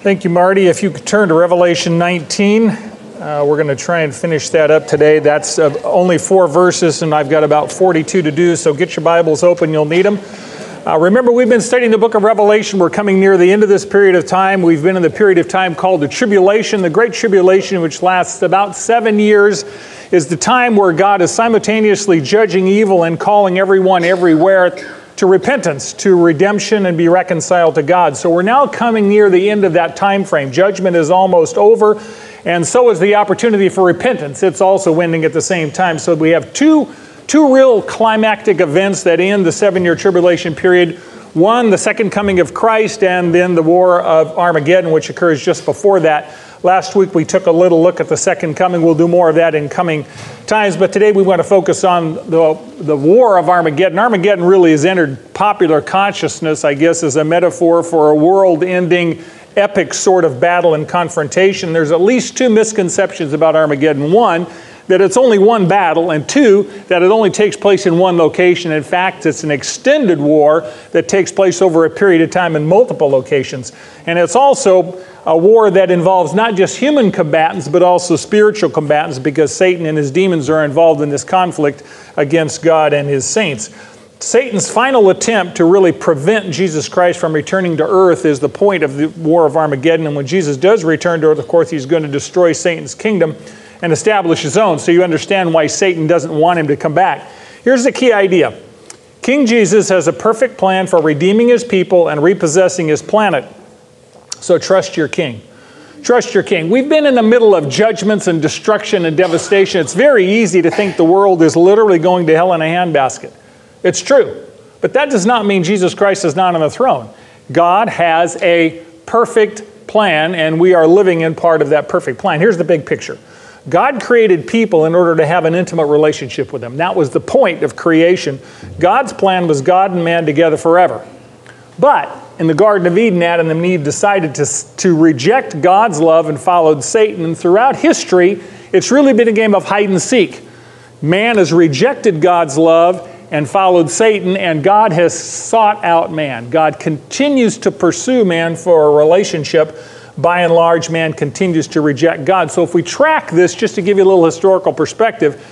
Thank you, Marty. If you could turn to Revelation 19, uh, we're going to try and finish that up today. That's uh, only four verses, and I've got about 42 to do, so get your Bibles open, you'll need them. Uh, remember, we've been studying the book of Revelation. We're coming near the end of this period of time. We've been in the period of time called the tribulation, the Great Tribulation, which lasts about seven years, is the time where God is simultaneously judging evil and calling everyone everywhere to repentance, to redemption, and be reconciled to God. So we're now coming near the end of that time frame. Judgment is almost over, and so is the opportunity for repentance. It's also ending at the same time. So we have two two real climactic events that end the seven year tribulation period. One, the second coming of Christ, and then the war of Armageddon, which occurs just before that. Last week we took a little look at the second coming. We'll do more of that in coming times, but today we want to focus on the, the war of Armageddon. Armageddon really has entered popular consciousness, I guess, as a metaphor for a world ending epic sort of battle and confrontation. There's at least two misconceptions about Armageddon. One, that it's only one battle, and two, that it only takes place in one location. In fact, it's an extended war that takes place over a period of time in multiple locations. And it's also a war that involves not just human combatants, but also spiritual combatants, because Satan and his demons are involved in this conflict against God and his saints. Satan's final attempt to really prevent Jesus Christ from returning to earth is the point of the War of Armageddon. And when Jesus does return to earth, of course, he's going to destroy Satan's kingdom and establish his own. So you understand why Satan doesn't want him to come back. Here's the key idea King Jesus has a perfect plan for redeeming his people and repossessing his planet. So trust your king. Trust your king. We've been in the middle of judgments and destruction and devastation. It's very easy to think the world is literally going to hell in a handbasket. It's true. But that does not mean Jesus Christ is not on the throne. God has a perfect plan, and we are living in part of that perfect plan. Here's the big picture God created people in order to have an intimate relationship with them. That was the point of creation. God's plan was God and man together forever. But in the Garden of Eden, Adam and Eve decided to, to reject God's love and followed Satan. And throughout history, it's really been a game of hide and seek. Man has rejected God's love and followed Satan, and God has sought out man. God continues to pursue man for a relationship by and large, man continues to reject God. So if we track this, just to give you a little historical perspective,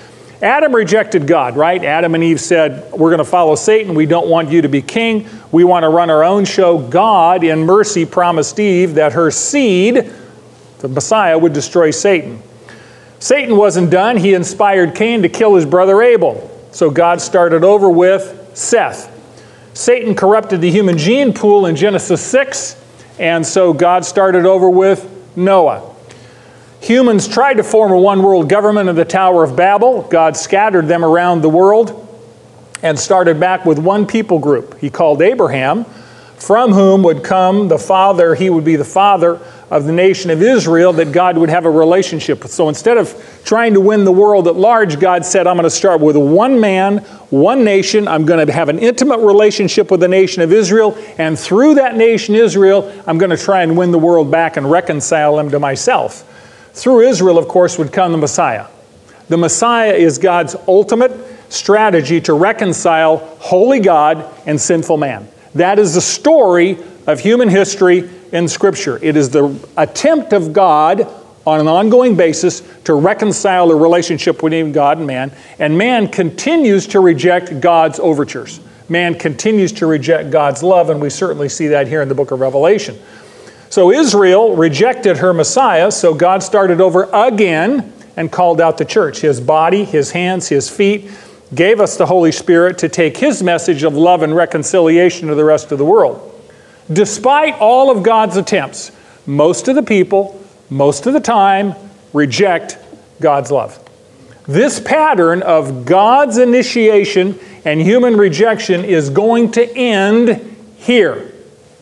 Adam rejected God, right? Adam and Eve said, We're going to follow Satan. We don't want you to be king. We want to run our own show. God, in mercy, promised Eve that her seed, the Messiah, would destroy Satan. Satan wasn't done. He inspired Cain to kill his brother Abel. So God started over with Seth. Satan corrupted the human gene pool in Genesis 6 and so God started over with Noah. Humans tried to form a one world government in the Tower of Babel. God scattered them around the world and started back with one people group. He called Abraham, from whom would come the father, he would be the father of the nation of Israel that God would have a relationship with. So instead of trying to win the world at large, God said, I'm going to start with one man, one nation. I'm going to have an intimate relationship with the nation of Israel. And through that nation, Israel, I'm going to try and win the world back and reconcile them to myself. Through Israel, of course, would come the Messiah. The Messiah is God's ultimate strategy to reconcile holy God and sinful man. That is the story of human history in Scripture. It is the attempt of God on an ongoing basis to reconcile the relationship between God and man, and man continues to reject God's overtures. Man continues to reject God's love, and we certainly see that here in the book of Revelation. So Israel rejected her Messiah, so God started over again and called out the church his body, his hands, his feet, gave us the Holy Spirit to take his message of love and reconciliation to the rest of the world. Despite all of God's attempts, most of the people, most of the time, reject God's love. This pattern of God's initiation and human rejection is going to end here.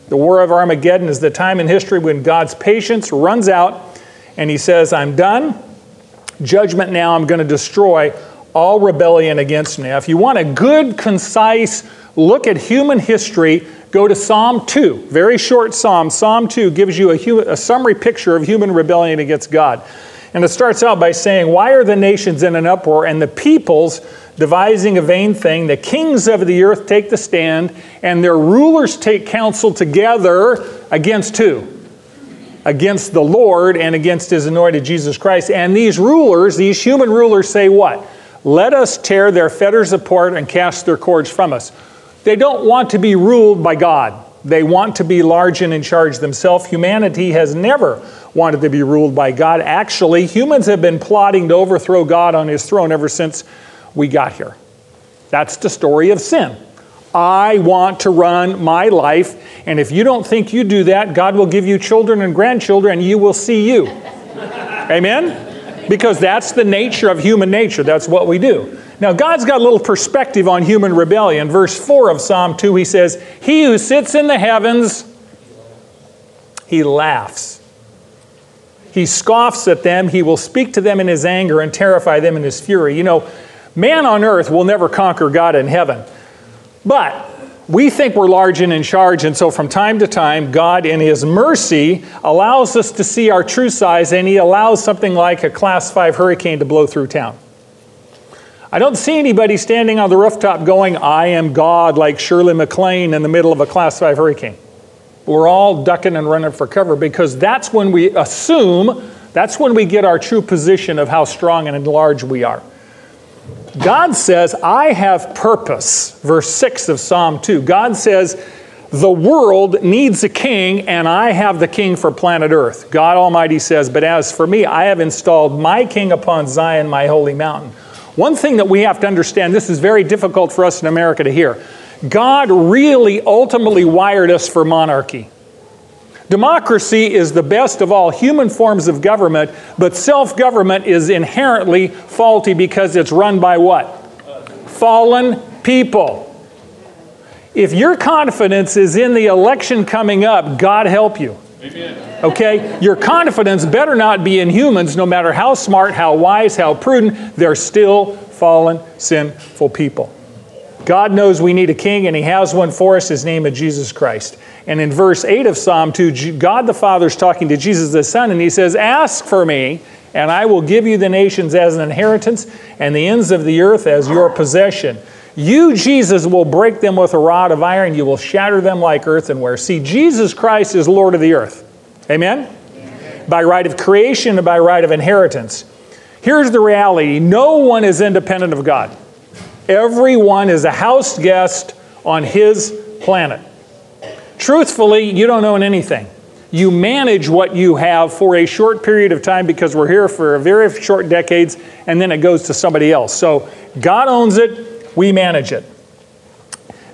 The War of Armageddon is the time in history when God's patience runs out and he says, I'm done. Judgment now, I'm going to destroy all rebellion against me. Now, if you want a good, concise look at human history, go to Psalm 2. Very short psalm. Psalm 2 gives you a, a summary picture of human rebellion against God. And it starts out by saying, Why are the nations in an uproar and the peoples devising a vain thing? The kings of the earth take the stand, and their rulers take counsel together against who? Against the Lord and against his anointed Jesus Christ. And these rulers, these human rulers, say what? Let us tear their fetters apart and cast their cords from us. They don't want to be ruled by God. They want to be large and in charge themselves. Humanity has never wanted to be ruled by God. Actually, humans have been plotting to overthrow God on his throne ever since we got here. That's the story of sin. I want to run my life, and if you don't think you do that, God will give you children and grandchildren, and you will see you. Amen? Because that's the nature of human nature. That's what we do. Now, God's got a little perspective on human rebellion. Verse 4 of Psalm 2, he says, He who sits in the heavens, he laughs. He scoffs at them. He will speak to them in his anger and terrify them in his fury. You know, man on earth will never conquer God in heaven. But we think we're large and in charge, and so from time to time, God, in His mercy, allows us to see our true size, and He allows something like a class 5 hurricane to blow through town. I don't see anybody standing on the rooftop going, I am God, like Shirley MacLaine in the middle of a class 5 hurricane. We're all ducking and running for cover because that's when we assume, that's when we get our true position of how strong and large we are. God says, I have purpose. Verse 6 of Psalm 2. God says, the world needs a king, and I have the king for planet Earth. God Almighty says, But as for me, I have installed my king upon Zion, my holy mountain. One thing that we have to understand this is very difficult for us in America to hear. God really ultimately wired us for monarchy. Democracy is the best of all human forms of government, but self government is inherently faulty because it's run by what? Fallen people. If your confidence is in the election coming up, God help you. Okay? Your confidence better not be in humans, no matter how smart, how wise, how prudent, they're still fallen, sinful people. God knows we need a king, and He has one for us. His name is Jesus Christ. And in verse 8 of Psalm 2, God the Father is talking to Jesus the Son, and He says, Ask for me, and I will give you the nations as an inheritance, and the ends of the earth as your possession. You, Jesus, will break them with a rod of iron. You will shatter them like earthenware. See, Jesus Christ is Lord of the earth. Amen? Amen? By right of creation and by right of inheritance. Here's the reality no one is independent of God, everyone is a house guest on His planet. Truthfully, you don't own anything. You manage what you have for a short period of time because we're here for a very short decades and then it goes to somebody else. So God owns it, we manage it.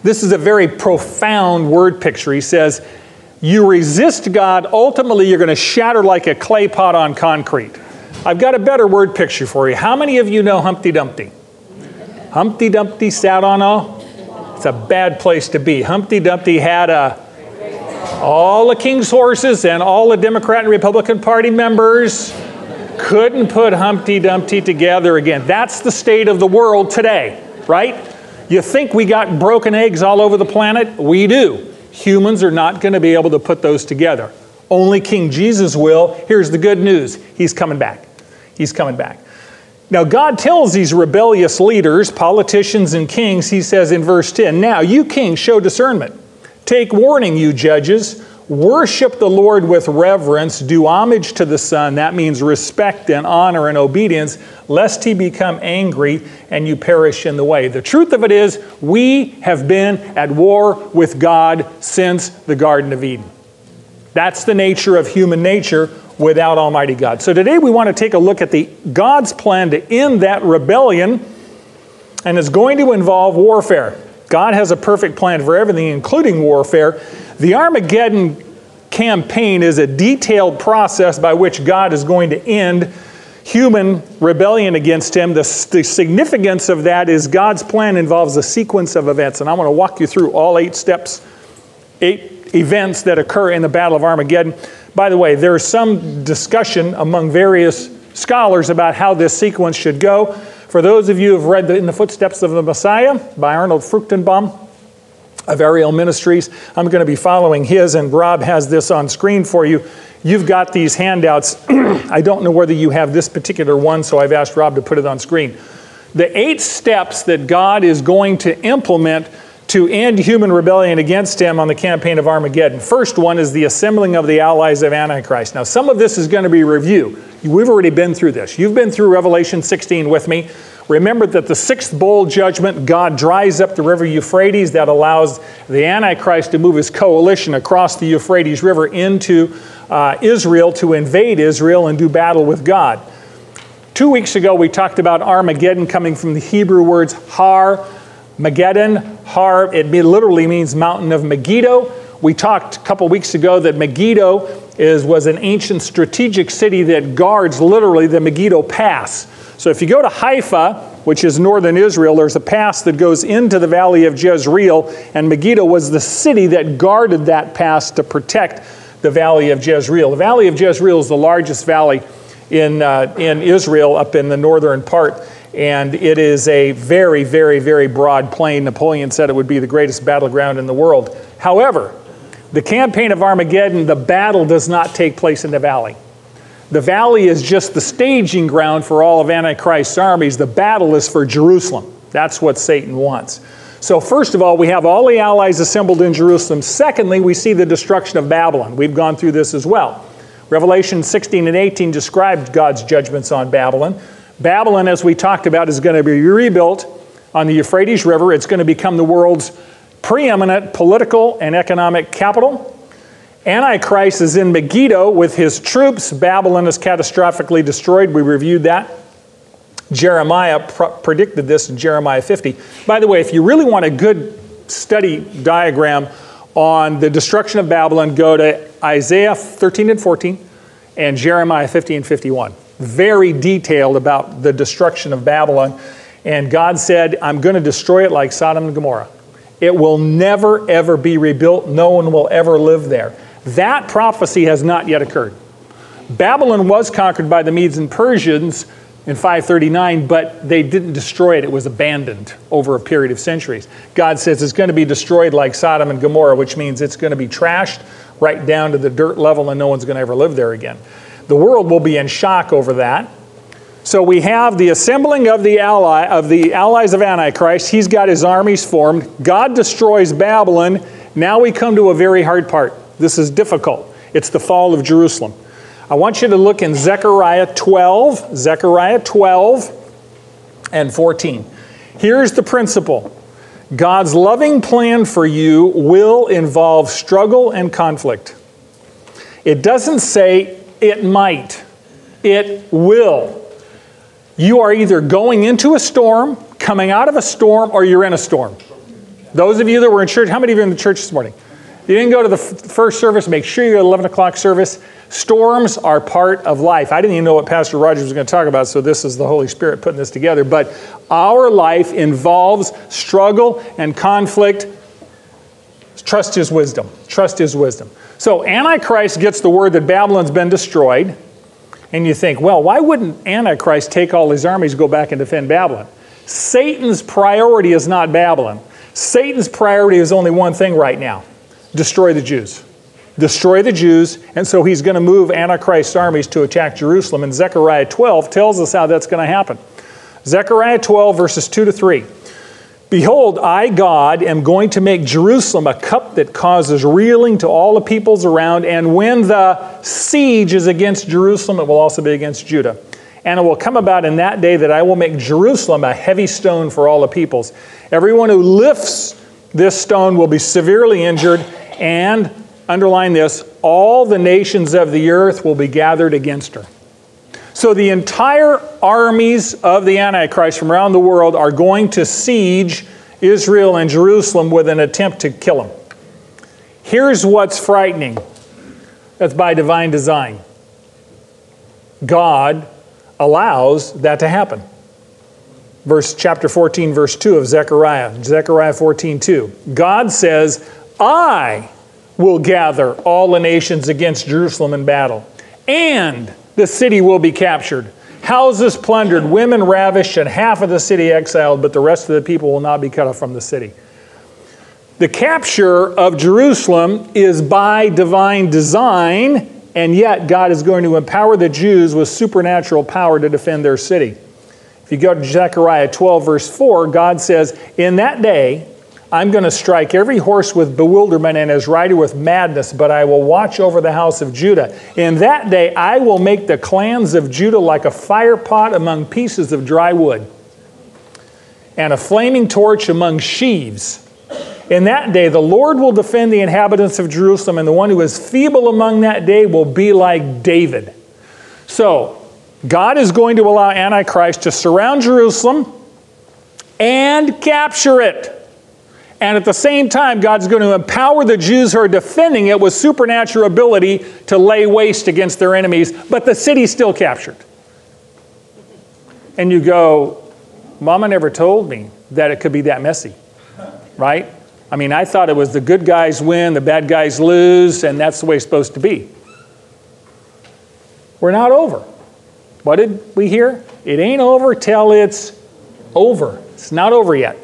This is a very profound word picture. He says, You resist God, ultimately, you're going to shatter like a clay pot on concrete. I've got a better word picture for you. How many of you know Humpty Dumpty? Humpty Dumpty sat on a. It's a bad place to be. Humpty Dumpty had a. All the king's horses and all the Democrat and Republican Party members couldn't put Humpty Dumpty together again. That's the state of the world today right? You think we got broken eggs all over the planet? We do. Humans are not going to be able to put those together. Only King Jesus will. Here's the good news He's coming back. He's coming back. Now, God tells these rebellious leaders, politicians, and kings, He says in verse 10 Now, you kings, show discernment. Take warning, you judges. Worship the Lord with reverence, do homage to the Son. That means respect and honor and obedience, lest he become angry and you perish in the way. The truth of it is, we have been at war with God since the Garden of Eden. That's the nature of human nature without Almighty God. So today we want to take a look at the God's plan to end that rebellion, and it's going to involve warfare. God has a perfect plan for everything, including warfare. The Armageddon campaign is a detailed process by which God is going to end human rebellion against him. The, the, significance of that is God's plan involves a sequence of events. And I want to walk you through all eight steps, eight events that occur in the Battle of Armageddon. By the way, there is some discussion among various scholars about how this sequence should go. For those of you who have read the, In the Footsteps of the Messiah by Arnold Fruchtenbaum, of Ariel Ministries. I'm going to be following his, and Rob has this on screen for you. You've got these handouts. I don't know whether you have this particular one, so I've asked Rob to put it on screen. The eight steps that God is going to implement to end human rebellion against him on the campaign of Armageddon. First one is the assembling of the allies of Antichrist. Now, some of this is going to be review. We've already been through this. You've been through Revelation 16 with me. Remember that the sixth bowl judgment, God dries up the river Euphrates that allows the Antichrist to move his coalition across the Euphrates River into uh, Israel to invade Israel and do battle with God. Two weeks ago, we talked about Armageddon coming from the Hebrew words har, Mageddon, Har, it literally means mountain of Megiddo. We talked a couple weeks ago that Megiddo is, was an ancient strategic city that guards literally the Megiddo Pass. So if you go to Haifa, which is northern Israel, there's a pass that goes into the valley of Jezreel, and Megiddo was the city that guarded that pass to protect the valley of Jezreel. The valley of Jezreel is the largest valley in, uh, in Israel, up in the northern part and it is a very, very, very broad plain. Napoleon said it would be the greatest battleground in the world. However, the campaign of Armageddon, the battle does not take place in the valley. The valley is just the staging ground for all of Antichrist's armies. The battle is for Jerusalem. That's what Satan wants. So, first of all, we have all the allies assembled in Jerusalem. Secondly, we see the destruction of Babylon. We've gone through this as well. Revelation 16 and 18 described God's judgments on Babylon. Babylon, as we talked about, is going to be rebuilt on the Euphrates River. It's going to become the world's preeminent political and economic capital. Antichrist is in Megiddo with his troops. Babylon is catastrophically destroyed. We reviewed that. Jeremiah pr- predicted this in Jeremiah 50. By the way, if you really want a good study diagram on the destruction of Babylon, go to Isaiah 13 and 14 and Jeremiah 50 and 51 very detailed about the destruction of Babylon. And God said, I'm going to destroy it like Sodom and Gomorrah. It will never, ever be rebuilt. No one will ever live there. That prophecy has not yet occurred. Babylon was conquered by the Medes and Persians in 539, but they didn't destroy it. It was abandoned over a period of centuries. God says it's going to be destroyed like Sodom and Gomorrah, which means it's going to be trashed right down to the dirt level and no one's going to ever live there again. The world will be in shock over that. So we have the assembling of the ally of the allies of Antichrist. He's got his armies formed. God destroys Babylon. Now we come to a very hard part. This is difficult. It's the fall of Jerusalem. I want you to look in Zechariah 12, Zechariah 12 and 14. Here's the principle. God's loving plan for you will involve struggle and conflict. It doesn't say it might. It will. You are either going into a storm, coming out of a storm, or you're in a storm. Those of you that were in church, how many of you in the church this morning? You didn't go to the f- first service, make sure you're at 11 o'clock service. Storms are part of life. I didn't even know what Pastor Rogers was going to talk about, so this is the Holy Spirit putting this together. But our life involves struggle and conflict. Trust His wisdom. Trust His wisdom. So Antichrist gets the word that Babylon's been destroyed, and you think, well, why wouldn't Antichrist take all his armies, go back and defend Babylon? Satan's priority is not Babylon. Satan's priority is only one thing right now destroy the Jews. Destroy the Jews, and so he's going to move Antichrist's armies to attack Jerusalem. And Zechariah 12 tells us how that's going to happen. Zechariah 12, verses 2 to 3. Behold, I, God, am going to make Jerusalem a cup that causes reeling to all the peoples around, and when the siege is against Jerusalem, it will also be against Judah. And it will come about in that day that I will make Jerusalem a heavy stone for all the peoples. Everyone who lifts this stone will be severely injured, and, underline this, all the nations of the earth will be gathered against her. So the entire armies of the Antichrist from around the world are going to siege Israel and Jerusalem with an attempt to kill them. Here's what's frightening that's by divine design. God allows that to happen. Verse chapter 14 verse 2 of Zechariah, Zechariah 14:2. God says, "I will gather all the nations against Jerusalem in battle, and the city will be captured. Houses plundered, women ravished, and half of the city exiled, but the rest of the people will not be cut off from the city. The capture of Jerusalem is by divine design, and yet God is going to empower the Jews with supernatural power to defend their city. If you go to Zechariah 12, verse 4, God says, In that day, I'm going to strike every horse with bewilderment and his rider with madness, but I will watch over the house of Judah. In that day, I will make the clans of Judah like a fire pot among pieces of dry wood, and a flaming torch among sheaves. In that day, the Lord will defend the inhabitants of Jerusalem, and the one who is feeble among that day will be like David. So, God is going to allow Antichrist to surround Jerusalem and capture it. And at the same time, God's going to empower the Jews who are defending it with supernatural ability to lay waste against their enemies, but the city's still captured. And you go, Mama never told me that it could be that messy, right? I mean, I thought it was the good guys win, the bad guys lose, and that's the way it's supposed to be. We're not over. What did we hear? It ain't over till it's over. It's not over yet.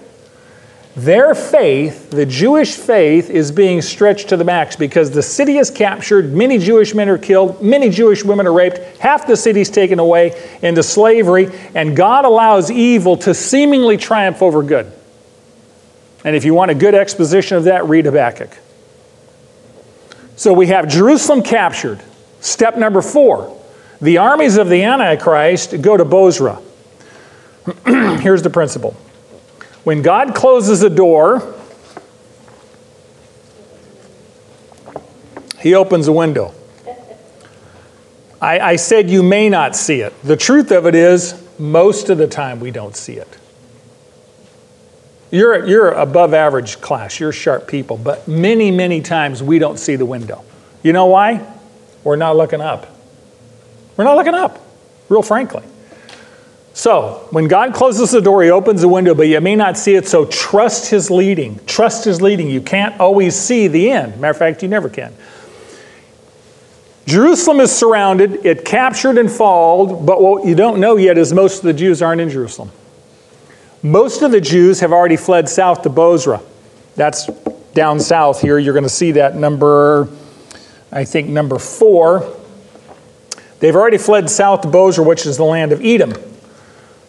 Their faith, the Jewish faith, is being stretched to the max because the city is captured, many Jewish men are killed, many Jewish women are raped, half the city is taken away into slavery, and God allows evil to seemingly triumph over good. And if you want a good exposition of that, read Habakkuk. So we have Jerusalem captured. Step number four the armies of the Antichrist go to Bozrah. Here's the principle when God closes a door, He opens a window. I, I said you may not see it. The truth of it is, most of the time we don't see it. You're, you're above average class, you're sharp people, but many, many times we don't see the window. You know why? We're not looking up. We're not looking up, real frankly. So, when God closes the door, He opens the window, but you may not see it, so trust His leading. Trust His leading. You can't always see the end. Matter of fact, you never can. Jerusalem is surrounded, it captured and falled, but what you don't know yet is most of the Jews aren't in Jerusalem. Most of the Jews have already fled south to Bozrah. That's down south here. You're going to see that number, I think, number four. They've already fled south to Bozrah, which is the land of Edom.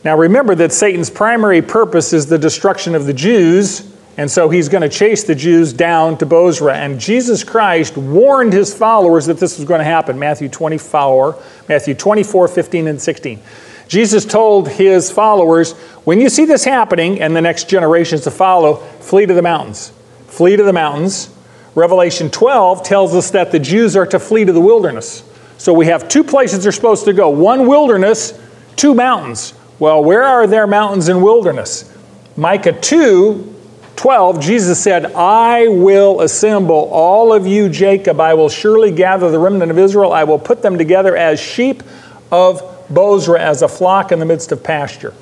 Now remember that Satan's primary purpose is the destruction of the Jews, and so he's going to chase the Jews down to Bozrah. And Jesus Christ warned his followers that this was going to happen. Matthew 24, Matthew 24, 15, and 16. Jesus told his followers, when you see this happening and the next generations to follow, flee to the mountains. Flee to the mountains. Revelation 12 tells us that the Jews are to flee to the wilderness. So we have two places they're supposed to go one wilderness, two mountains. Well, where are there mountains and wilderness? Micah 2 12, Jesus said, I will assemble all of you, Jacob. I will surely gather the remnant of Israel. I will put them together as sheep of Bozrah as a flock in the midst of pasture.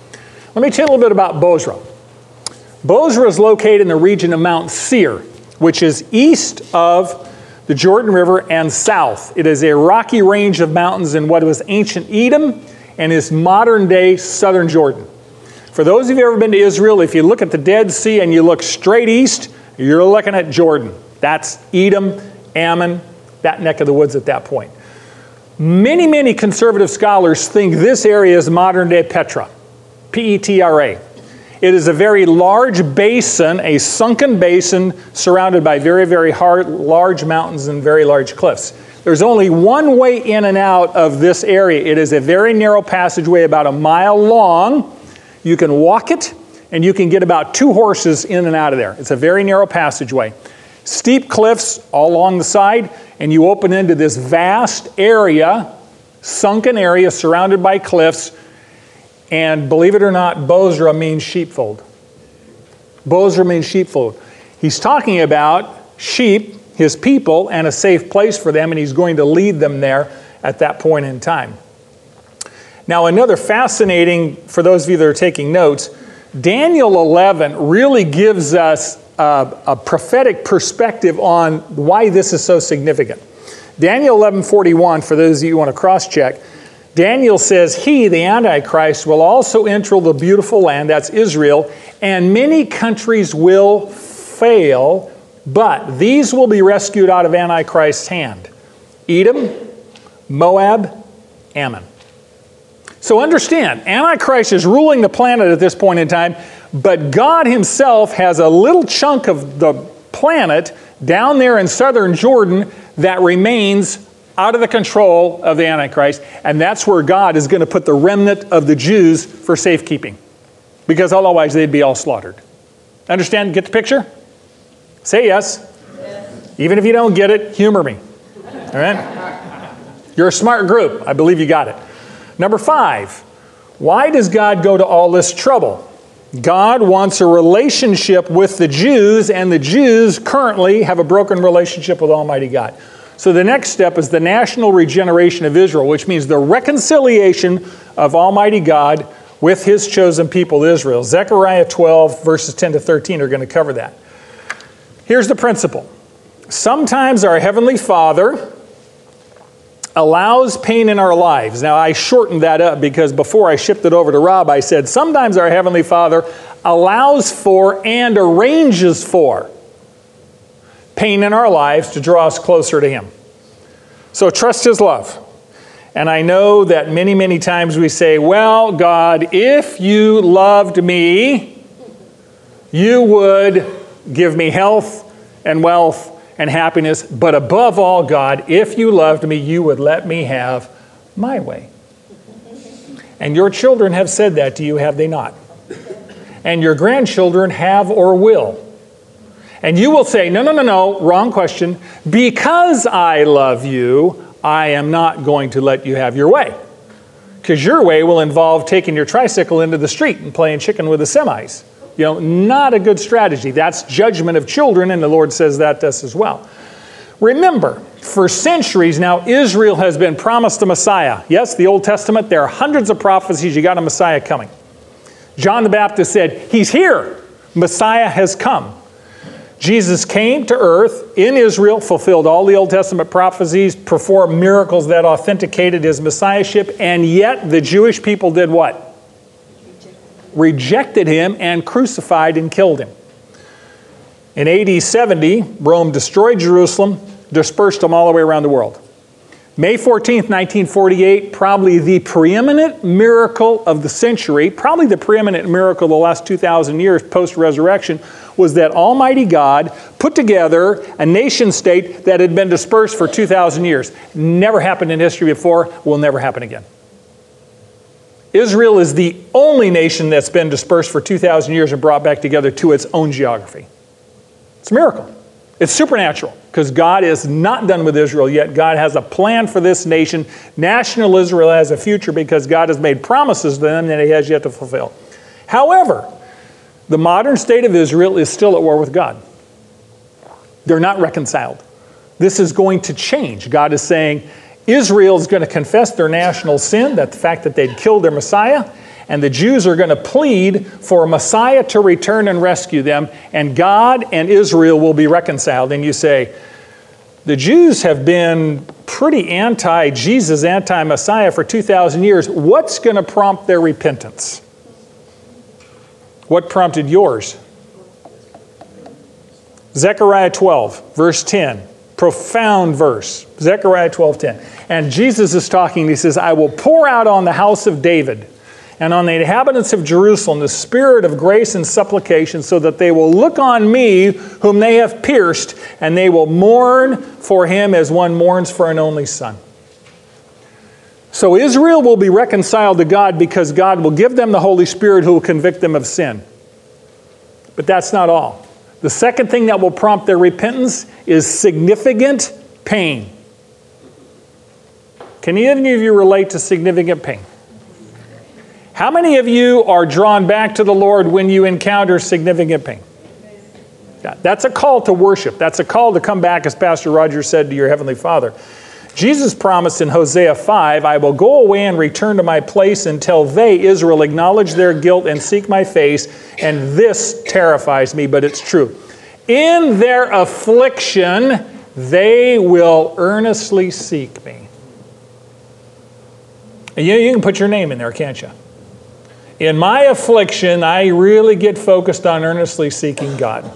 Let me tell you a little bit about Bozrah. Bozrah is located in the region of Mount Seir, which is east of the Jordan River and south. It is a rocky range of mountains in what was ancient Edom and is modern day southern Jordan. For those of you who have ever been to Israel, if you look at the Dead Sea and you look straight east, you're looking at Jordan. That's Edom, Ammon, that neck of the woods at that point. Many, many conservative scholars think this area is modern day Petra, P E T R A. It is a very large basin, a sunken basin surrounded by very, very hard, large mountains and very large cliffs. There's only one way in and out of this area. It is a very narrow passageway, about a mile long. You can walk it, and you can get about two horses in and out of there. It's a very narrow passageway. Steep cliffs all along the side and you open into this vast area, sunken area surrounded by cliffs. And believe it or not, Bozrah means sheepfold. Bozrah means sheepfold. He's talking about sheep, his people, and a safe place for them, and he's going to lead them there at that point in time. Now, another fascinating, for those of you that are taking notes, Daniel 11 really gives us uh, a prophetic perspective on why this is so significant. Daniel 11:41 for those of you who want to cross-check, Daniel says he, the antichrist, will also enter the beautiful land that's Israel, and many countries will fail But these will be rescued out of Antichrist's hand Edom, Moab, Ammon. So understand, Antichrist is ruling the planet at this point in time, but God Himself has a little chunk of the planet down there in southern Jordan that remains out of the control of the Antichrist, and that's where God is going to put the remnant of the Jews for safekeeping, because otherwise they'd be all slaughtered. Understand? Get the picture? Say yes. yes. Even if you don't get it, humor me. All right? You're a smart group. I believe you got it. Number five, why does God go to all this trouble? God wants a relationship with the Jews, and the Jews currently have a broken relationship with Almighty God. So the next step is the national regeneration of Israel, which means the reconciliation of Almighty God with his chosen people, Israel. Zechariah 12, verses 10 to 13 are going to cover that. Here's the principle sometimes our Heavenly Father allows pain in our lives. Now, I shortened that up because before I shipped it over to Rob, I said sometimes our Heavenly Father allows for and arranges for pain in our lives to draw us closer to Him. So trust His love. And I know that many, many times we say, Well, God, if you loved me, you would give me health and wealth and happiness. But above all, God, if you loved me, you would let me have my way. And your children have said that to you, have they not? And your grandchildren have or will. And you will say, no, no, no, no, wrong question. Because I love you, I am not going to let you have your way. Because your way will involve taking your tricycle into the street and playing chicken with the semis. You know, not a good strategy. That's judgment of children, and the Lord says that to us as well. Remember, for centuries now, Israel has been promised a Messiah. Yes, the Old Testament, there are hundreds of prophecies. You got a Messiah coming. John the Baptist said, He's here. Messiah has come. Jesus came to earth in Israel, fulfilled all the Old Testament prophecies, performed miracles that authenticated his messiahship, and yet the Jewish people did what? Rejected him and crucified and killed him. In AD 70, Rome destroyed Jerusalem, dispersed them all the way around the world. May 14th, 1948, probably the preeminent miracle of the century, probably the preeminent miracle of the last 2,000 years post resurrection, was that Almighty God put together a nation state that had been dispersed for 2,000 years. Never happened in history before, will never happen again. Israel is the only nation that's been dispersed for 2,000 years and brought back together to its own geography. It's a miracle. It's supernatural because God is not done with Israel yet. God has a plan for this nation. National Israel has a future because God has made promises to them that He has yet to fulfill. However, the modern state of Israel is still at war with God. They're not reconciled. This is going to change. God is saying Israel is going to confess their national sin, that the fact that they'd killed their Messiah, and the Jews are going to plead for Messiah to return and rescue them, and God and Israel will be reconciled. And you say, the Jews have been pretty anti Jesus, anti Messiah for 2,000 years. What's going to prompt their repentance? What prompted yours? Zechariah 12, verse 10. Profound verse. Zechariah 12.10 And Jesus is talking, he says, I will pour out on the house of David and on the inhabitants of Jerusalem the spirit of grace and supplication, so that they will look on me, whom they have pierced, and they will mourn for him as one mourns for an only son. So Israel will be reconciled to God because God will give them the Holy Spirit who will convict them of sin. But that's not all. The second thing that will prompt their repentance is significant pain. Can any of you relate to significant pain? How many of you are drawn back to the Lord when you encounter significant pain? That's a call to worship. That's a call to come back, as Pastor Roger said, to your Heavenly Father. Jesus promised in Hosea 5, I will go away and return to my place until they, Israel, acknowledge their guilt and seek my face. And this terrifies me, but it's true. In their affliction, they will earnestly seek me. You, you can put your name in there, can't you? In my affliction, I really get focused on earnestly seeking God.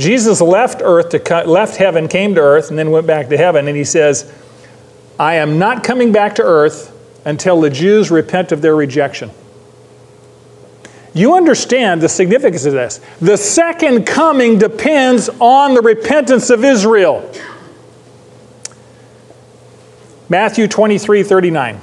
Jesus left earth to left heaven, came to earth, and then went back to heaven. And he says, I am not coming back to earth until the Jews repent of their rejection. You understand the significance of this. The second coming depends on the repentance of Israel. Matthew 23 39.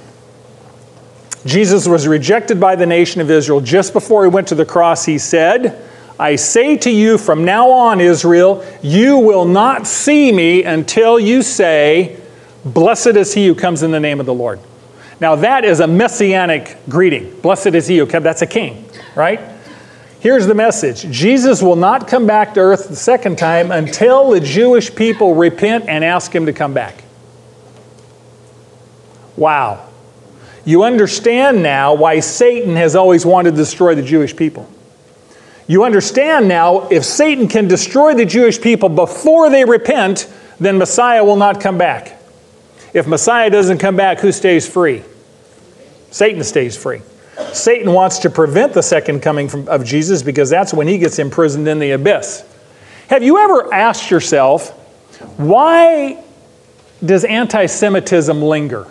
Jesus was rejected by the nation of Israel. Just before he went to the cross, he said, I say to you from now on, Israel, you will not see me until you say, Blessed is he who comes in the name of the Lord. Now, that is a messianic greeting. Blessed is he who comes, that's a king, right? Here's the message Jesus will not come back to earth the second time until the Jewish people repent and ask him to come back. Wow. You understand now why Satan has always wanted to destroy the Jewish people. You understand now if Satan can destroy the Jewish people before they repent, then Messiah will not come back. If Messiah doesn't come back, who stays free? Satan stays free. Satan wants to prevent the second coming from, of Jesus because that's when he gets imprisoned in the abyss. Have you ever asked yourself, why does anti Semitism linger?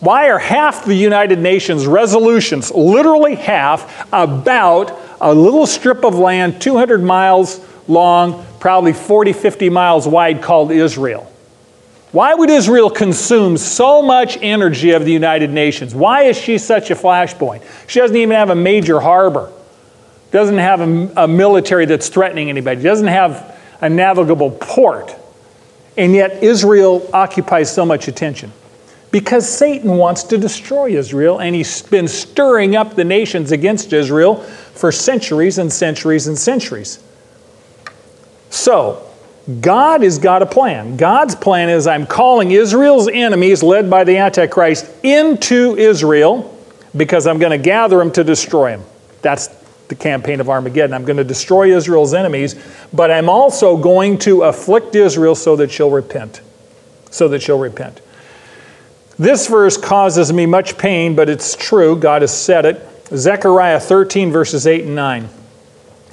Why are half the United Nations resolutions, literally half, about a little strip of land 200 miles long, probably 40, 50 miles wide, called Israel. Why would Israel consume so much energy of the United Nations? Why is she such a flashpoint? She doesn't even have a major harbor, doesn't have a, a military that's threatening anybody, doesn't have a navigable port. And yet Israel occupies so much attention because Satan wants to destroy Israel, and he's been stirring up the nations against Israel for centuries and centuries and centuries. So, God has got a plan. God's plan is I'm calling Israel's enemies, led by the Antichrist, into Israel because I'm going to gather them to destroy them. That's the campaign of Armageddon. I'm going to destroy Israel's enemies, but I'm also going to afflict Israel so that she'll repent. So that she'll repent. This verse causes me much pain, but it's true. God has said it. Zechariah 13, verses 8 and 9.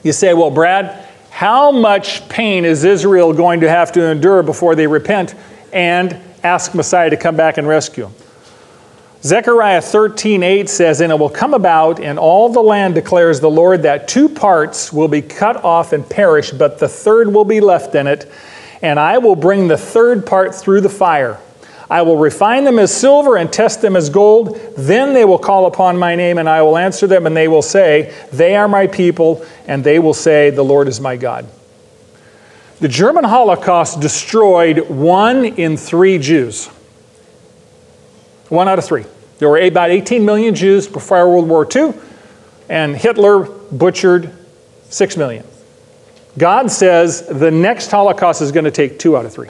You say, well, Brad, how much pain is Israel going to have to endure before they repent and ask Messiah to come back and rescue them? Zechariah 13, 8 says, And it will come about and all the land, declares the Lord, that two parts will be cut off and perish, but the third will be left in it. And I will bring the third part through the fire I will refine them as silver and test them as gold. Then they will call upon my name, and I will answer them, and they will say, They are my people, and they will say, The Lord is my God. The German Holocaust destroyed one in three Jews. One out of three. There were about 18 million Jews before World War II, and Hitler butchered 6 million. God says the next Holocaust is going to take two out of three.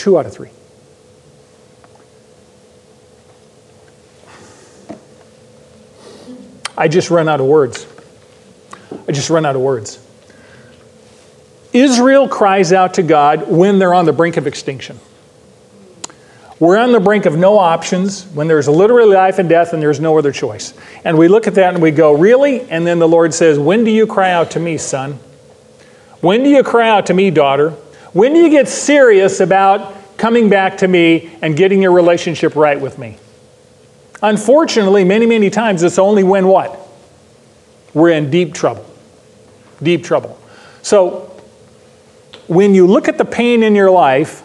Two out of three. I just run out of words. I just run out of words. Israel cries out to God when they're on the brink of extinction. We're on the brink of no options when there's literally life and death and there's no other choice. And we look at that and we go, Really? And then the Lord says, When do you cry out to me, son? When do you cry out to me, daughter? When do you get serious about coming back to me and getting your relationship right with me? Unfortunately, many, many times it's only when what? We're in deep trouble. Deep trouble. So, when you look at the pain in your life,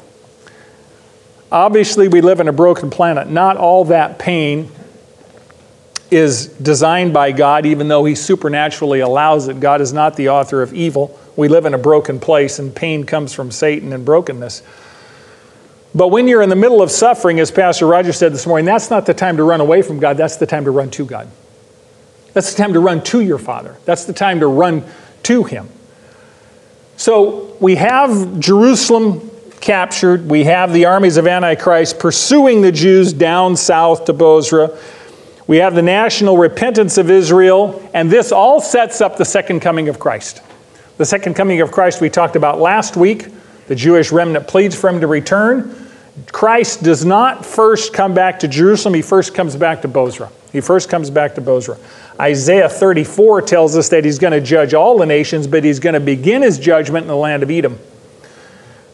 obviously we live in a broken planet. Not all that pain is designed by God, even though He supernaturally allows it. God is not the author of evil. We live in a broken place, and pain comes from Satan and brokenness. But when you're in the middle of suffering, as Pastor Roger said this morning, that's not the time to run away from God, that's the time to run to God. That's the time to run to your Father. That's the time to run to Him. So we have Jerusalem captured. We have the armies of Antichrist pursuing the Jews down south to Bozrah. We have the national repentance of Israel, and this all sets up the second coming of Christ. The second coming of Christ we talked about last week. The Jewish remnant pleads for him to return. Christ does not first come back to Jerusalem, he first comes back to Bozrah. He first comes back to Bozrah. Isaiah 34 tells us that he's going to judge all the nations, but he's going to begin his judgment in the land of Edom.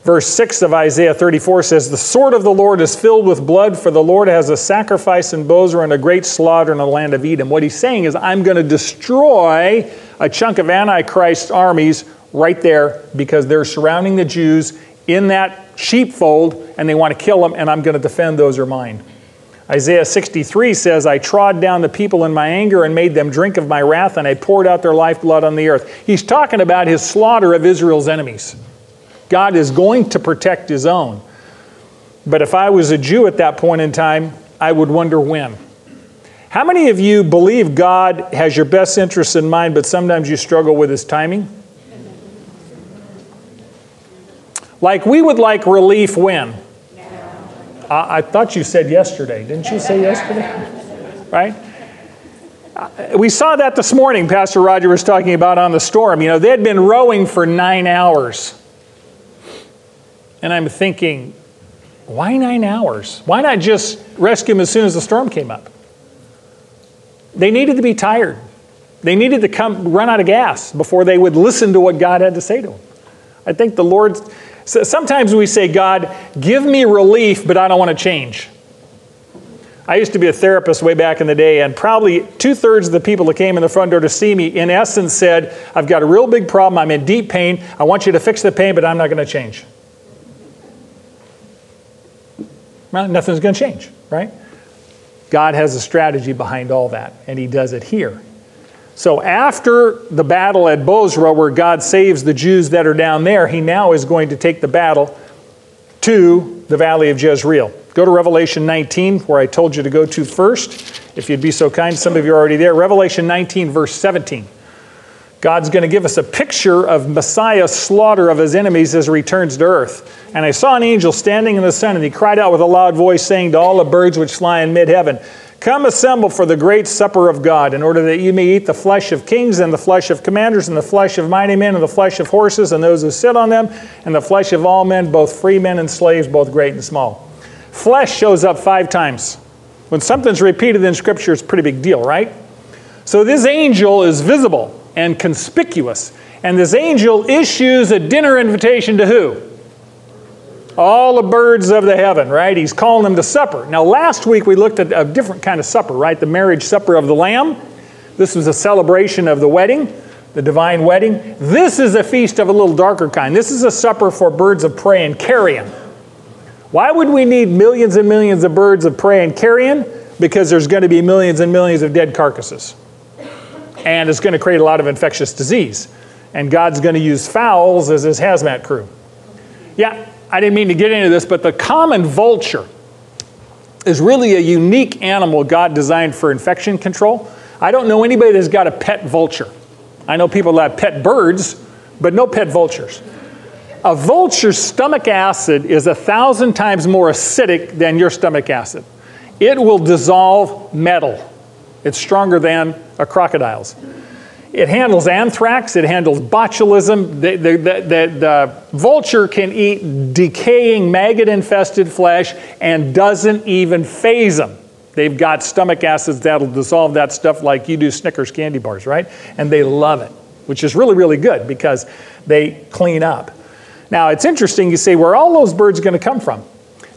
Verse 6 of Isaiah 34 says, The sword of the Lord is filled with blood, for the Lord has a sacrifice in Bozrah and a great slaughter in the land of Edom. What he's saying is, I'm going to destroy a chunk of Antichrist armies right there because they're surrounding the Jews in that sheepfold and they want to kill them, and I'm going to defend those who are mine. Isaiah 63 says, I trod down the people in my anger and made them drink of my wrath, and I poured out their lifeblood on the earth. He's talking about his slaughter of Israel's enemies. God is going to protect his own. But if I was a Jew at that point in time, I would wonder when. How many of you believe God has your best interests in mind, but sometimes you struggle with his timing? Like we would like relief when? I, I thought you said yesterday. Didn't you say yesterday? Right? Uh, we saw that this morning, Pastor Roger was talking about on the storm. You know, they had been rowing for nine hours. And I'm thinking, why nine hours? Why not just rescue them as soon as the storm came up? They needed to be tired. They needed to come run out of gas before they would listen to what God had to say to them. I think the Lord sometimes we say, God, give me relief, but I don't want to change. I used to be a therapist way back in the day, and probably two thirds of the people that came in the front door to see me, in essence, said, I've got a real big problem. I'm in deep pain. I want you to fix the pain, but I'm not going to change. Well, nothing's going to change, right? God has a strategy behind all that, and He does it here. So after the battle at Bozrah, where God saves the Jews that are down there, he now is going to take the battle to the valley of Jezreel. Go to Revelation 19, where I told you to go to first. If you'd be so kind, some of you are already there. Revelation 19, verse 17. God's going to give us a picture of Messiah's slaughter of his enemies as he returns to earth. And I saw an angel standing in the sun, and he cried out with a loud voice, saying to all the birds which fly in mid heaven, Come assemble for the great supper of God, in order that you may eat the flesh of kings, and the flesh of commanders, and the flesh of mighty men, and the flesh of horses, and those who sit on them, and the flesh of all men, both free men and slaves, both great and small. Flesh shows up five times. When something's repeated in Scripture, it's a pretty big deal, right? So this angel is visible and conspicuous. And this angel issues a dinner invitation to who? all the birds of the heaven, right? He's calling them to supper. Now, last week we looked at a different kind of supper, right? The marriage supper of the Lamb. This was a celebration of the wedding, the divine wedding. This is a feast of a little darker kind. This is a supper for birds of prey and carrion. Why would we need millions and millions of birds of prey and carrion? Because there's going to be millions and millions of dead carcasses. And it's going to create a lot of infectious disease. And God's going to use fowls as his hazmat crew. Yeah, I didn't mean to get into this, but the common vulture is really a unique animal God designed for infection control. I don't know anybody that's got a pet vulture. I know people that have pet birds, but no pet vultures. A vulture's stomach acid is a thousand times more acidic than your stomach acid. It will dissolve metal. It's stronger than a crocodile's. It handles anthrax, it handles botulism. The, the, the, the, vulture can eat decaying maggot infested flesh and doesn't even faze them. They've got stomach acids that'll dissolve that stuff like you do Snickers candy bars, right? And they love it, which is really, really good because they clean up. Now, it's interesting you say, where all those birds going to come from?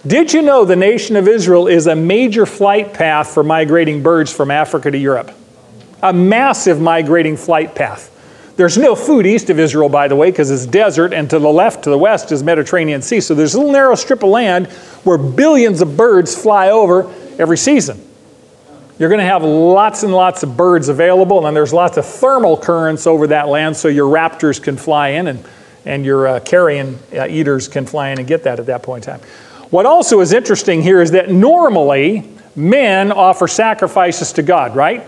Did you know the nation of Israel is a major flight path for migrating birds from Africa to Europe? a massive migrating flight path. There's no food east of Israel, by the way, because it's desert, and to the left, to the west, is Mediterranean Sea. So there's a little narrow strip of land where billions of birds fly over every season. You're going to have lots and lots of birds available, and there's lots of thermal currents over that land, so your raptors can fly in and, and your uh, carrion uh, eaters can fly in and get that at that point in time. What also is interesting here is that normally men offer sacrifices to God, right?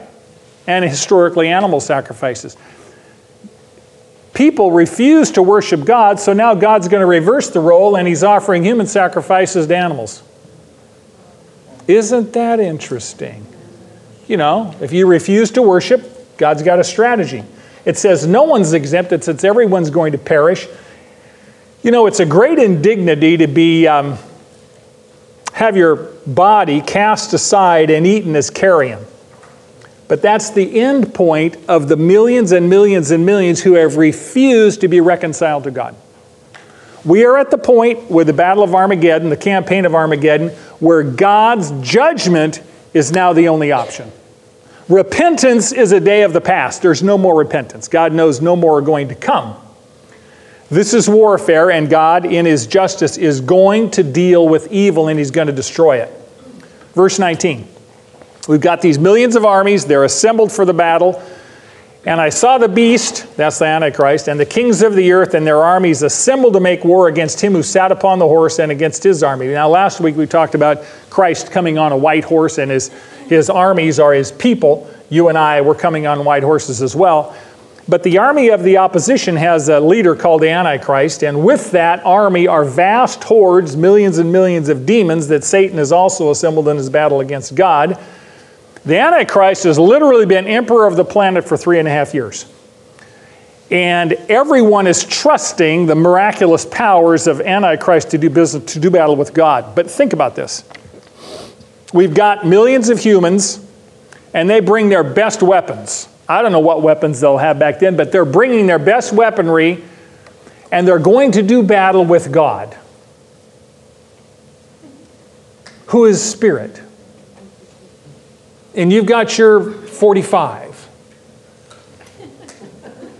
and historically animal sacrifices. People refuse to worship God, so now God's going to reverse the role and he's offering human sacrifices to animals. Isn't that interesting? You know, if you refuse to worship, God's got a strategy. It says no one's exempt, it says everyone's going to perish. You know, it's a great indignity to be. Um, have your body cast aside and eaten as carrion. But that's the end point of the millions and millions and millions who have refused to be reconciled to God. We are at the point where the Battle of Armageddon, the campaign of Armageddon, where God's judgment is now the only option. Repentance is a day of the past. There's no more repentance. God knows no more are going to come. This is warfare, and God, in His justice, is going to deal with evil and He's going to destroy it. Verse 19. We've got these millions of armies, they're assembled for the battle. And I saw the beast, that's the Antichrist, and the kings of the earth and their armies assembled to make war against him who sat upon the horse and against his army. Now, last week we talked about Christ coming on a white horse, and his, his armies are his people. You and I were coming on white horses as well. But the army of the opposition has a leader called the Antichrist, and with that army are vast hordes, millions and millions of demons that Satan has also assembled in his battle against God. The Antichrist has literally been emperor of the planet for three and a half years. And everyone is trusting the miraculous powers of Antichrist to do business, to do battle with God. But think about this. We've got millions of humans, and they bring their best weapons. I don't know what weapons they'll have back then, but they're bringing their best weaponry, and they're going to do battle with God, who is spirit and you've got your 45.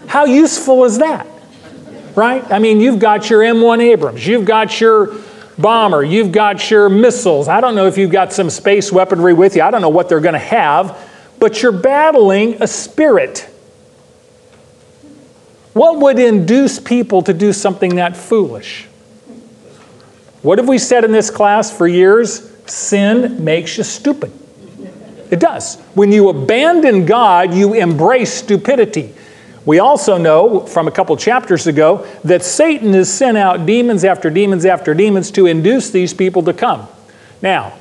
How useful is that? Right? I mean, you've got your M1 Abrams, you've got your bomber, you've got your missiles. I don't know if you've got some space weaponry with you, I don't know what they're going to have, but you're battling a spirit. What would induce people to do something that foolish? What have we said in this class for years? Sin makes you stupid. It does. When you abandon God, you embrace stupidity. We also know from a couple chapters ago that Satan has sent out demons after demons after demons to induce these people to come. Now,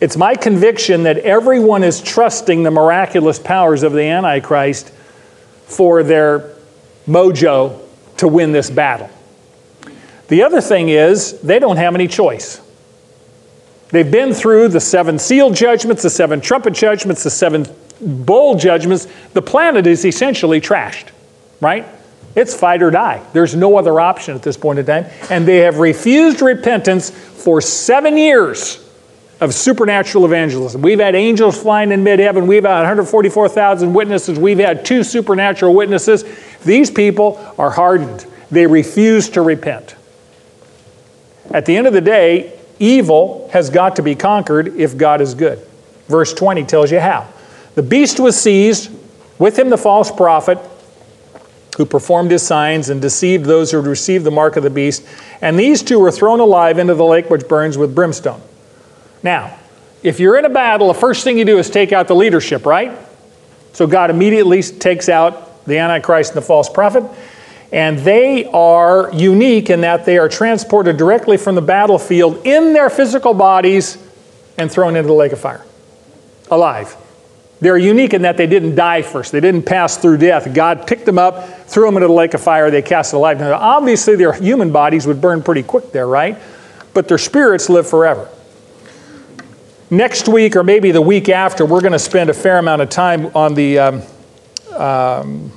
it's my conviction that everyone is trusting the miraculous powers of the Antichrist for their mojo to win this battle. The other thing is, they don't have any choice. They've been through the seven seal judgments, the seven trumpet judgments, the seven bowl judgments. The planet is essentially trashed, right? It's fight or die. There's no other option at this point in time. And they have refused repentance for seven years of supernatural evangelism. We've had angels flying in mid heaven. We've had 144,000 witnesses. We've had two supernatural witnesses. These people are hardened. They refuse to repent. At the end of the day, Evil has got to be conquered if God is good. Verse 20 tells you how. The beast was seized, with him the false prophet, who performed his signs and deceived those who had received the mark of the beast. And these two were thrown alive into the lake which burns with brimstone. Now, if you're in a battle, the first thing you do is take out the leadership, right? So God immediately takes out the Antichrist and the false prophet. And they are unique in that they are transported directly from the battlefield in their physical bodies and thrown into the lake of fire, alive. They're unique in that they didn't die first. They didn't pass through death. God picked them up, threw them into the lake of fire, they cast alive. Now, obviously, their human bodies would burn pretty quick there, right? But their spirits live forever. Next week, or maybe the week after, we're going to spend a fair amount of time on the um, um,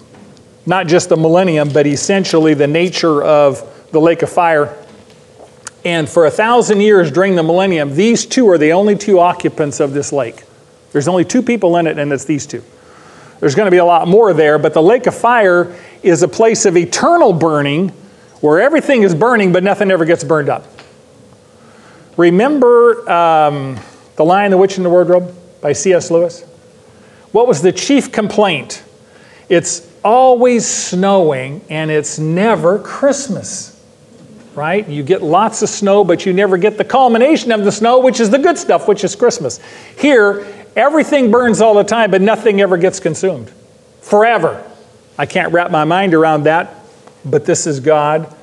not just the millennium, but essentially the nature of the lake of fire. And for a thousand years during the millennium, these two are the only two occupants of this lake. There's only two people in it, and it's these two. There's going to be a lot more there, but the lake of fire is a place of eternal burning where everything is burning, but nothing ever gets burned up. Remember um, The Lion, the Witch, and the Wardrobe by C.S. Lewis? What was the chief complaint? It's always snowing and it's never Christmas. Right? You get lots of snow, but you never get the culmination of the snow, which is the good stuff, which is Christmas. Here, everything burns all the time, but nothing ever gets consumed. Forever. I can't wrap my mind around that, but this is God,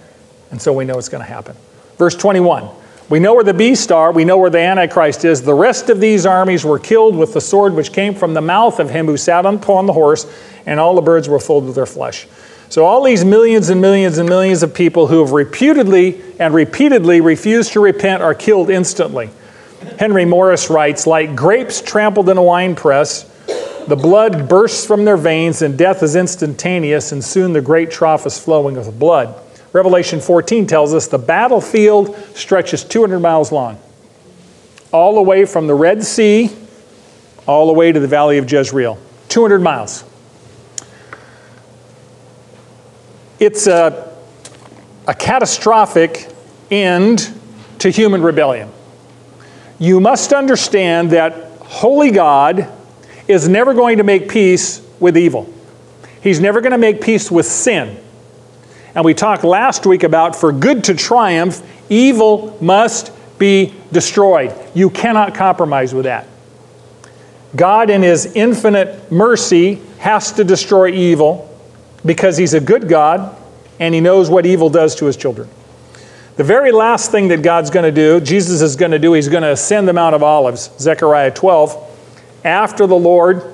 and so we know it's going to happen. Verse 21. We know where the beast are. We know where the Antichrist is. The rest of these armies were killed with the sword which came from the mouth of him who sat upon the horse, and all the birds were filled with their flesh. So, all these millions and millions and millions of people who have reputedly and repeatedly refused to repent are killed instantly. Henry Morris writes Like grapes trampled in a winepress, The blood bursts from their veins, and death is instantaneous, and soon the great trough is flowing with blood. Revelation 14 tells us the battlefield stretches 200 miles long, all the way from the Red Sea all the way to the valley of Jezreel. 200 miles. It's a, a catastrophic end to human rebellion. You must understand that holy God is never going to make peace with evil. He's never going to make peace with sin. And we talked last week about for good to triumph, evil must be destroyed. You cannot compromise with that. God, in His infinite mercy, has to destroy evil because He's a good God and He knows what evil does to His children. The very last thing that God's going to do, Jesus is going to do, He's going to ascend the Mount of Olives, Zechariah 12 after the Lord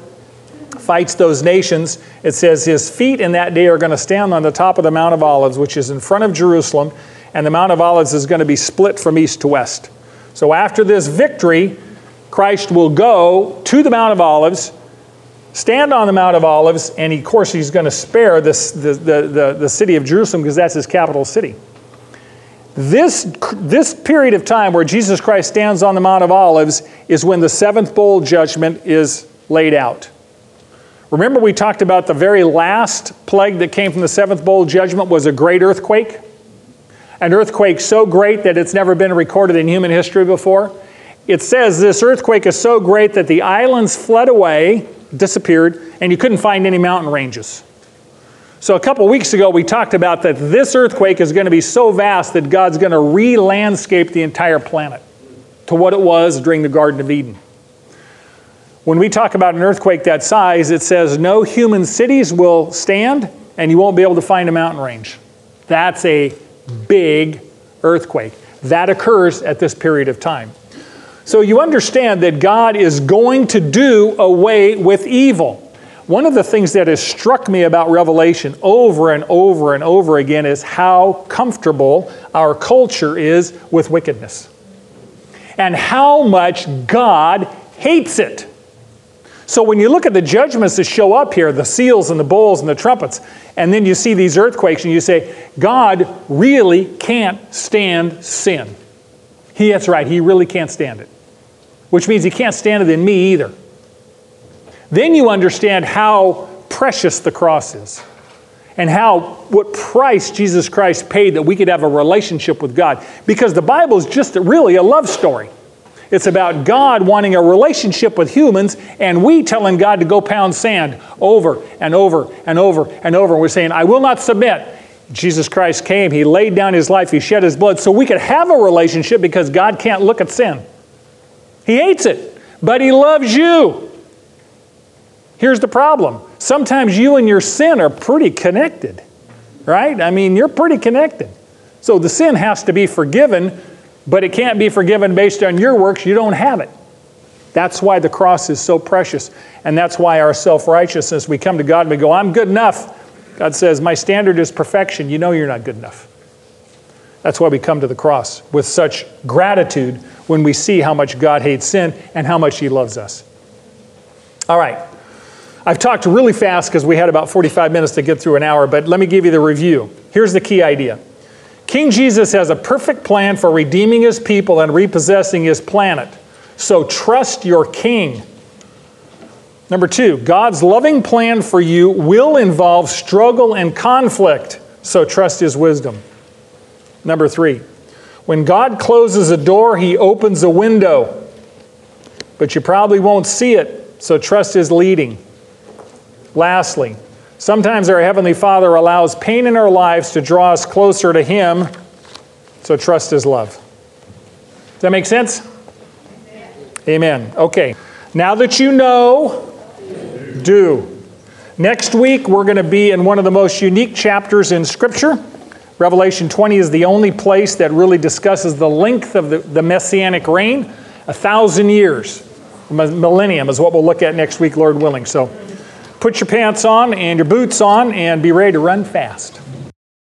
fights those nations, it says his feet in that day are going to stand on the top of the Mount of Olives, which is in front of Jerusalem, and the Mount of Olives is going to be split from east to west. So after this victory, Christ will go to the Mount of Olives, stand on the Mount of Olives, and of course he's going to spare this, the, the, the, the city of Jerusalem because that's his capital city. This, this period of time where Jesus Christ stands on the Mount of Olives is when the seventh bowl judgment is laid out. Remember, we talked about the very last plague that came from the seventh bowl judgment was a great earthquake? An earthquake so great that it's never been recorded in human history before. It says this earthquake is so great that the islands fled away, disappeared, and you couldn't find any mountain ranges. So, a couple weeks ago, we talked about that this earthquake is going to be so vast that God's going to re landscape the entire planet to what it was during the Garden of Eden. When we talk about an earthquake that size, it says no human cities will stand and you won't be able to find a mountain range. That's a big earthquake. That occurs at this period of time. So you understand that God is going to do away with evil. One of the things that has struck me about Revelation over and over and over again is how comfortable our culture is with wickedness and how much God hates it. So when you look at the judgments that show up here, the seals and the bowls and the trumpets, and then you see these earthquakes and you say, God really can't stand sin. He, that's right, he really can't stand it. Which means he can't stand it in me either. Then you understand how precious the cross is and how what price Jesus Christ paid that we could have a relationship with God. Because the Bible is just really a love story. It's about God wanting a relationship with humans and we telling God to go pound sand over and over and over and over. And we're saying, I will not submit. Jesus Christ came, He laid down His life, He shed His blood so we could have a relationship because God can't look at sin. He hates it, but He loves you. Here's the problem sometimes you and your sin are pretty connected, right? I mean, you're pretty connected. So the sin has to be forgiven, but it can't be forgiven based on your works. You don't have it. That's why the cross is so precious. And that's why our self righteousness, we come to God and we go, I'm good enough. God says, My standard is perfection. You know you're not good enough. That's why we come to the cross with such gratitude when we see how much God hates sin and how much He loves us. All right. I've talked really fast because we had about 45 minutes to get through an hour, but let me give you the review. Here's the key idea King Jesus has a perfect plan for redeeming his people and repossessing his planet. So trust your king. Number two, God's loving plan for you will involve struggle and conflict. So trust his wisdom. Number three, when God closes a door, he opens a window. But you probably won't see it, so trust his leading. Lastly, sometimes our Heavenly Father allows pain in our lives to draw us closer to Him, so trust His love. Does that make sense? Amen. Okay. Now that you know, do. Next week, we're going to be in one of the most unique chapters in Scripture. Revelation 20 is the only place that really discusses the length of the, the messianic reign. A thousand years. A millennium is what we'll look at next week, Lord willing. So, Put your pants on and your boots on and be ready to run fast.